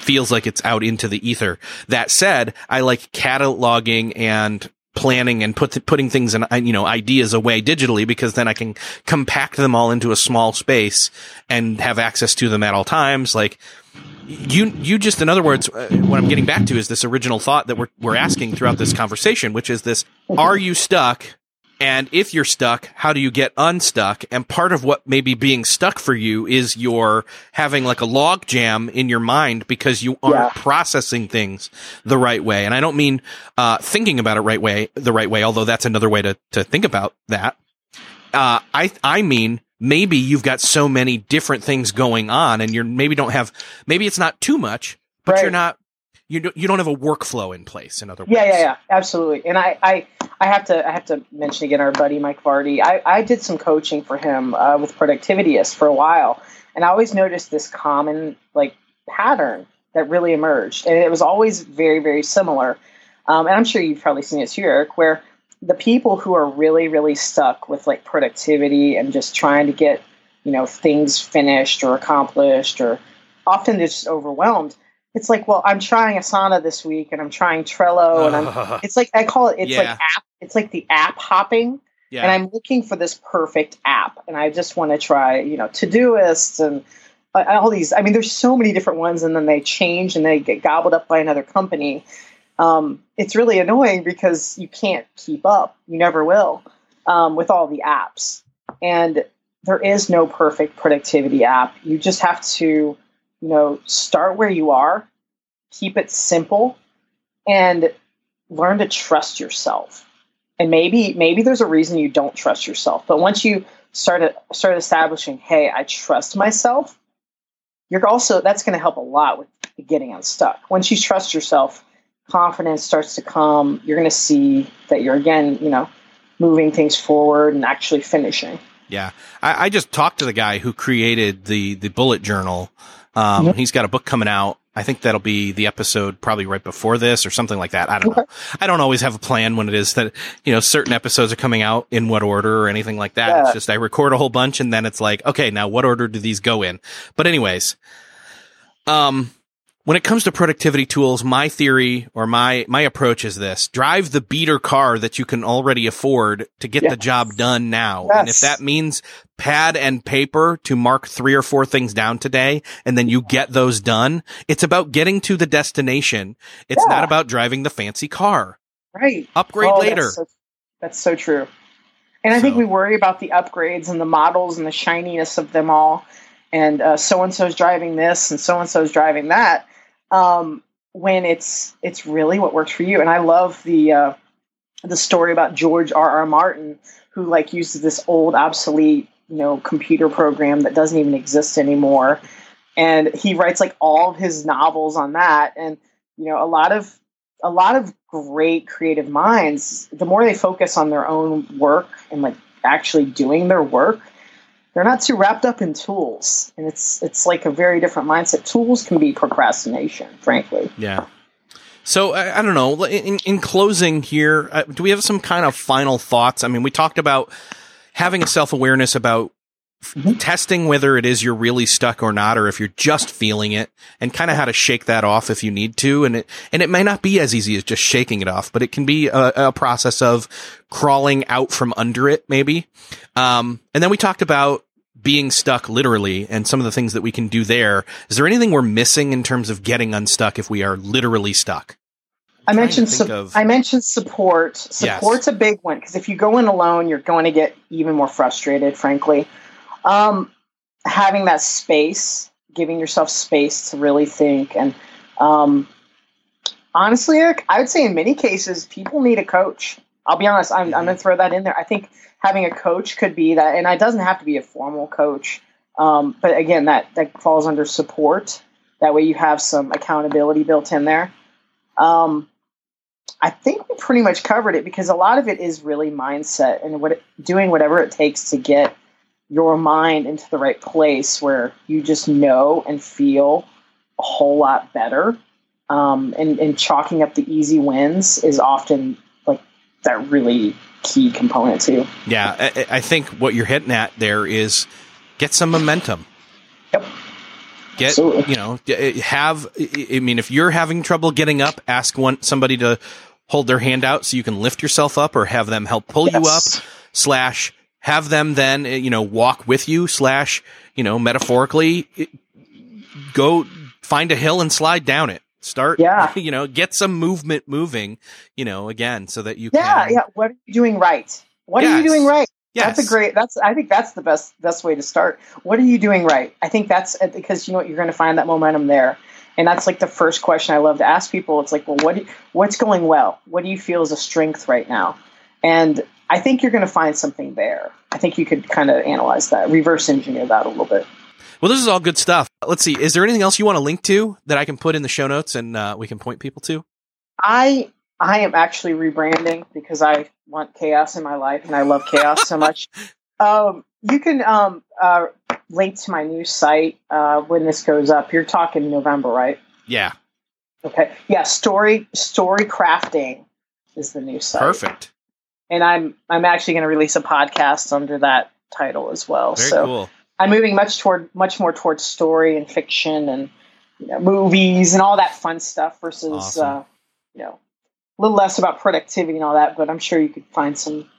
feels like it's out into the ether. That said, I like cataloging and planning and put putting things and, you know ideas away digitally because then I can compact them all into a small space and have access to them at all times like you you just in other words uh, what I'm getting back to is this original thought that we're we're asking throughout this conversation which is this are you stuck and if you're stuck, how do you get unstuck? And part of what maybe being stuck for you is you're having like a log jam in your mind because you aren't yeah. processing things the right way. And I don't mean, uh, thinking about it right way, the right way, although that's another way to, to think about that. Uh, I, I mean, maybe you've got so many different things going on and you're maybe don't have, maybe it's not too much, but right. you're not you don't, you don't have a workflow in place. In other words, Yeah, yeah, yeah, absolutely. And I, I, I have to, I have to mention again our buddy Mike Vardy. I, I did some coaching for him uh, with Productivityist for a while, and I always noticed this common like pattern that really emerged, and it was always very, very similar. Um, and I'm sure you've probably seen it here, Erik, where the people who are really, really stuck with like productivity and just trying to get, you know, things finished or accomplished, or often they're just overwhelmed it's like, well, I'm trying Asana this week and I'm trying Trello and I'm it's like I call it it's like app it's like the app hopping yeah, and I'm looking for this perfect app and I just want to try, you know, Todoist and uh, all these I mean there's so many different ones and then they change and they get gobbled up by another company. Um, it's really annoying because you can't keep up. You never will um, with all the apps. And there is no perfect productivity app. You just have to you know, start where you are, keep it simple, and learn to trust yourself. And maybe maybe there's a reason you don't trust yourself, but once you start start establishing, hey, I trust myself, you're also that's going to help a lot with getting unstuck. Once you trust yourself, confidence starts to come. You're going to see that you're again, you know, moving things forward and actually finishing. Yeah, I, I just talked to the guy who created the the bullet journal. Um, Mhm. He's got a book coming out. I think that'll be the episode probably right before this or something like that. I don't know. I don't always have a plan when it is that you know certain episodes are coming out in what order or anything like that. It's just I record a whole bunch and then it's like, okay, now what order do these go in? But anyways, um, when it comes to productivity tools, my theory or my my approach is this: drive the beater car that you can already afford to get the job done now. And if that means pad and paper to mark three or four things down today, and then you get those done, it's about getting to the destination. It's Yeah. not about driving the fancy car. Right. Upgrade Oh, later. That's so, that's so true. And I think we worry about the upgrades and the models and the shininess of them all. And uh, so and so's driving this and so and so's driving that. Um, when it's it's really what works for you. And I love the uh, the story about George R. R. Martin, who like uses this old obsolete you know computer program that doesn't even exist anymore, and he writes like all of his novels on that. And you know a lot of a lot of great creative minds, the more they focus on their own work and like actually doing their work, they're not too wrapped up in tools. And it's it's like a very different mindset. Tools can be procrastination, frankly. Yeah. So I, I don't know. In, in closing here, uh, do we have some kind of final thoughts? I mean, we talked about having a self awareness about f- Mhm. testing whether it is you're really stuck or not, or if you're just feeling it, and kind of how to shake that off if you need to. And it and it may not be as easy as just shaking it off, but it can be a, a process of crawling out from under it, maybe. Um, and then we talked about being stuck literally and some of the things that we can do there. Is there anything we're missing in terms of getting unstuck if we are literally stuck? I trying to mentioned su- of- I mentioned support. Support's a big one because if you go in alone, you're going to get even more frustrated. Frankly, um, having that space, giving yourself space to really think, and um, honestly, Erik, I would say in many cases, people need a coach. I'll be honest. I'm, I'm going to throw that in there. I think having a coach could be that, and it doesn't have to be a formal coach. Um, but again, that that falls under support. That way, you have some accountability built in there. Um, I think we pretty much covered it because a lot of it is really mindset and what doing whatever it takes to get your mind into the right place where you just know and feel a whole lot better. Um, and, and chalking up the easy wins is often like that really key component too. Yeah, I, I think what you're hitting at there is get some momentum. Yep. Get Absolutely. you know have. I I mean, if you're having trouble getting up, ask one somebody to hold their hand out so you can lift yourself up, or have them help pull you up. Slash, have them then uh, you know walk with you. Slash, you know metaphorically, it- go find a hill and slide down it. Start, Yeah. you know, get some movement moving, you know, again, so that you Yeah, can. yeah. Yeah. What are you doing right? What are you doing right? Yes. That's a great. That's I think that's the best best way to start. What are you doing right? I think that's uh, because you know what you're going to find that momentum there, and that's like the first question I love to ask people. It's like, well, what what's going well? What do you feel is a strength right now? And I think you're going to find something there. I think you could kind of analyze that, reverse engineer that a little bit. Well, this is all good stuff. Let's see. Is there anything else you want to link to that I can put in the show notes and uh, we can point people to? I I am actually rebranding because I want chaos in my life and I love chaos so much. Um, you can um, uh, link to my new site uh, when this goes up. You're talking November, right? Yeah. Okay. Yeah. Story story crafting is the new site. Perfect. And I'm I'm actually going to release a podcast under that title as well. Very so cool. I'm moving much toward much more towards story and fiction and you know, movies and all that fun stuff versus Awesome. uh, you know a little less about productivity and all that. But I'm sure you could find some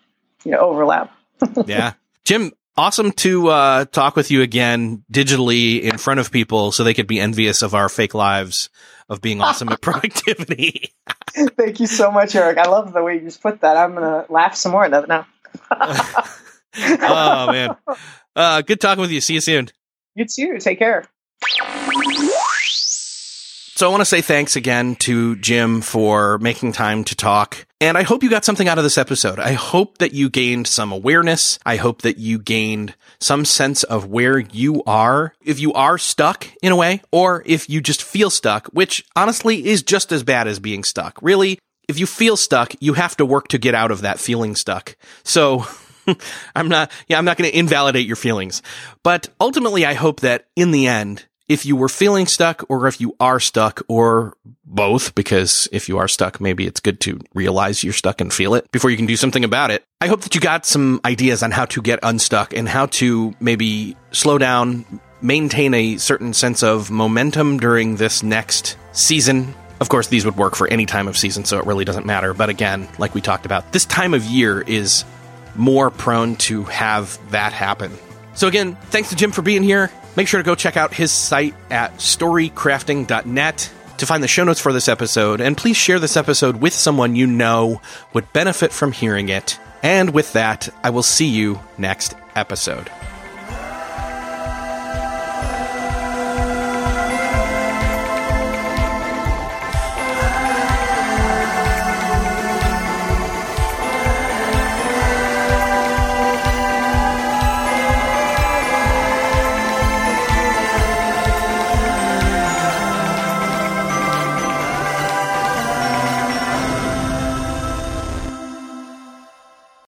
you know overlap. yeah. Jim, awesome to uh, talk with you again digitally in front of people so they could be envious of our fake lives of being awesome at productivity. Thank you so much, Erik. I love the way you just put that. I'm gonna laugh some more at that now. oh, man. Uh, good talking with you. See you soon. You too. Take care. So I want to say thanks again to Jim for making time to talk. And I hope you got something out of this episode. I hope that you gained some awareness. I hope that you gained some sense of where you are. If you are stuck in a way, or if you just feel stuck, which honestly is just as bad as being stuck. Really, if you feel stuck, you have to work to get out of that feeling stuck. So I'm not, yeah, I'm not going to invalidate your feelings, but ultimately I hope that in the end, if you were feeling stuck or if you are stuck or both, because if you are stuck, maybe it's good to realize you're stuck and feel it before you can do something about it. I hope that you got some ideas on how to get unstuck and how to maybe slow down, maintain a certain sense of momentum during this next season. Of course, these would work for any time of season, so it really doesn't matter. But again, like we talked about, this time of year is more prone to have that happen. So again, thanks to Jim for being here. Make sure to go check out his site at storycrafting.net to find the show notes for this episode, and please share this episode with someone you know would benefit from hearing it. And with that, I will see you next episode.